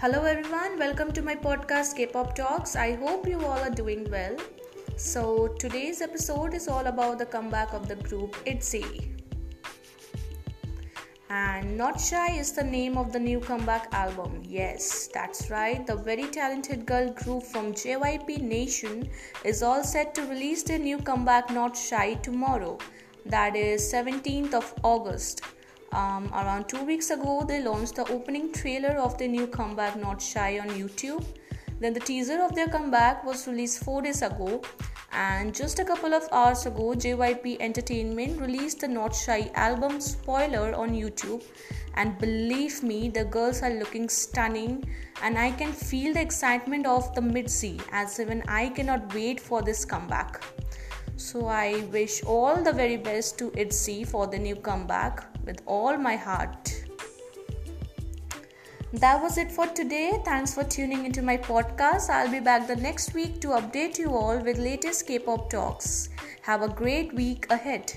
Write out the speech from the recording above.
Hello, everyone. Welcome to my podcast K pop Talks. I hope you all are doing well. So, today's episode is all about the comeback of the group ITZY. And Not Shy is the name of the new comeback album. Yes, that's right. The very talented girl group from JYP Nation is all set to release their new comeback Not Shy tomorrow. That is 17th of August. Um, around two weeks ago, they launched the opening trailer of their new comeback, Not Shy, on YouTube. Then the teaser of their comeback was released four days ago, and just a couple of hours ago, JYP Entertainment released the Not Shy album spoiler on YouTube. And believe me, the girls are looking stunning, and I can feel the excitement of the MIDZY as even I cannot wait for this comeback. So I wish all the very best to ITZY for the new comeback with all my heart. That was it for today. Thanks for tuning into my podcast. I'll be back the next week to update you all with latest K-pop talks. Have a great week ahead.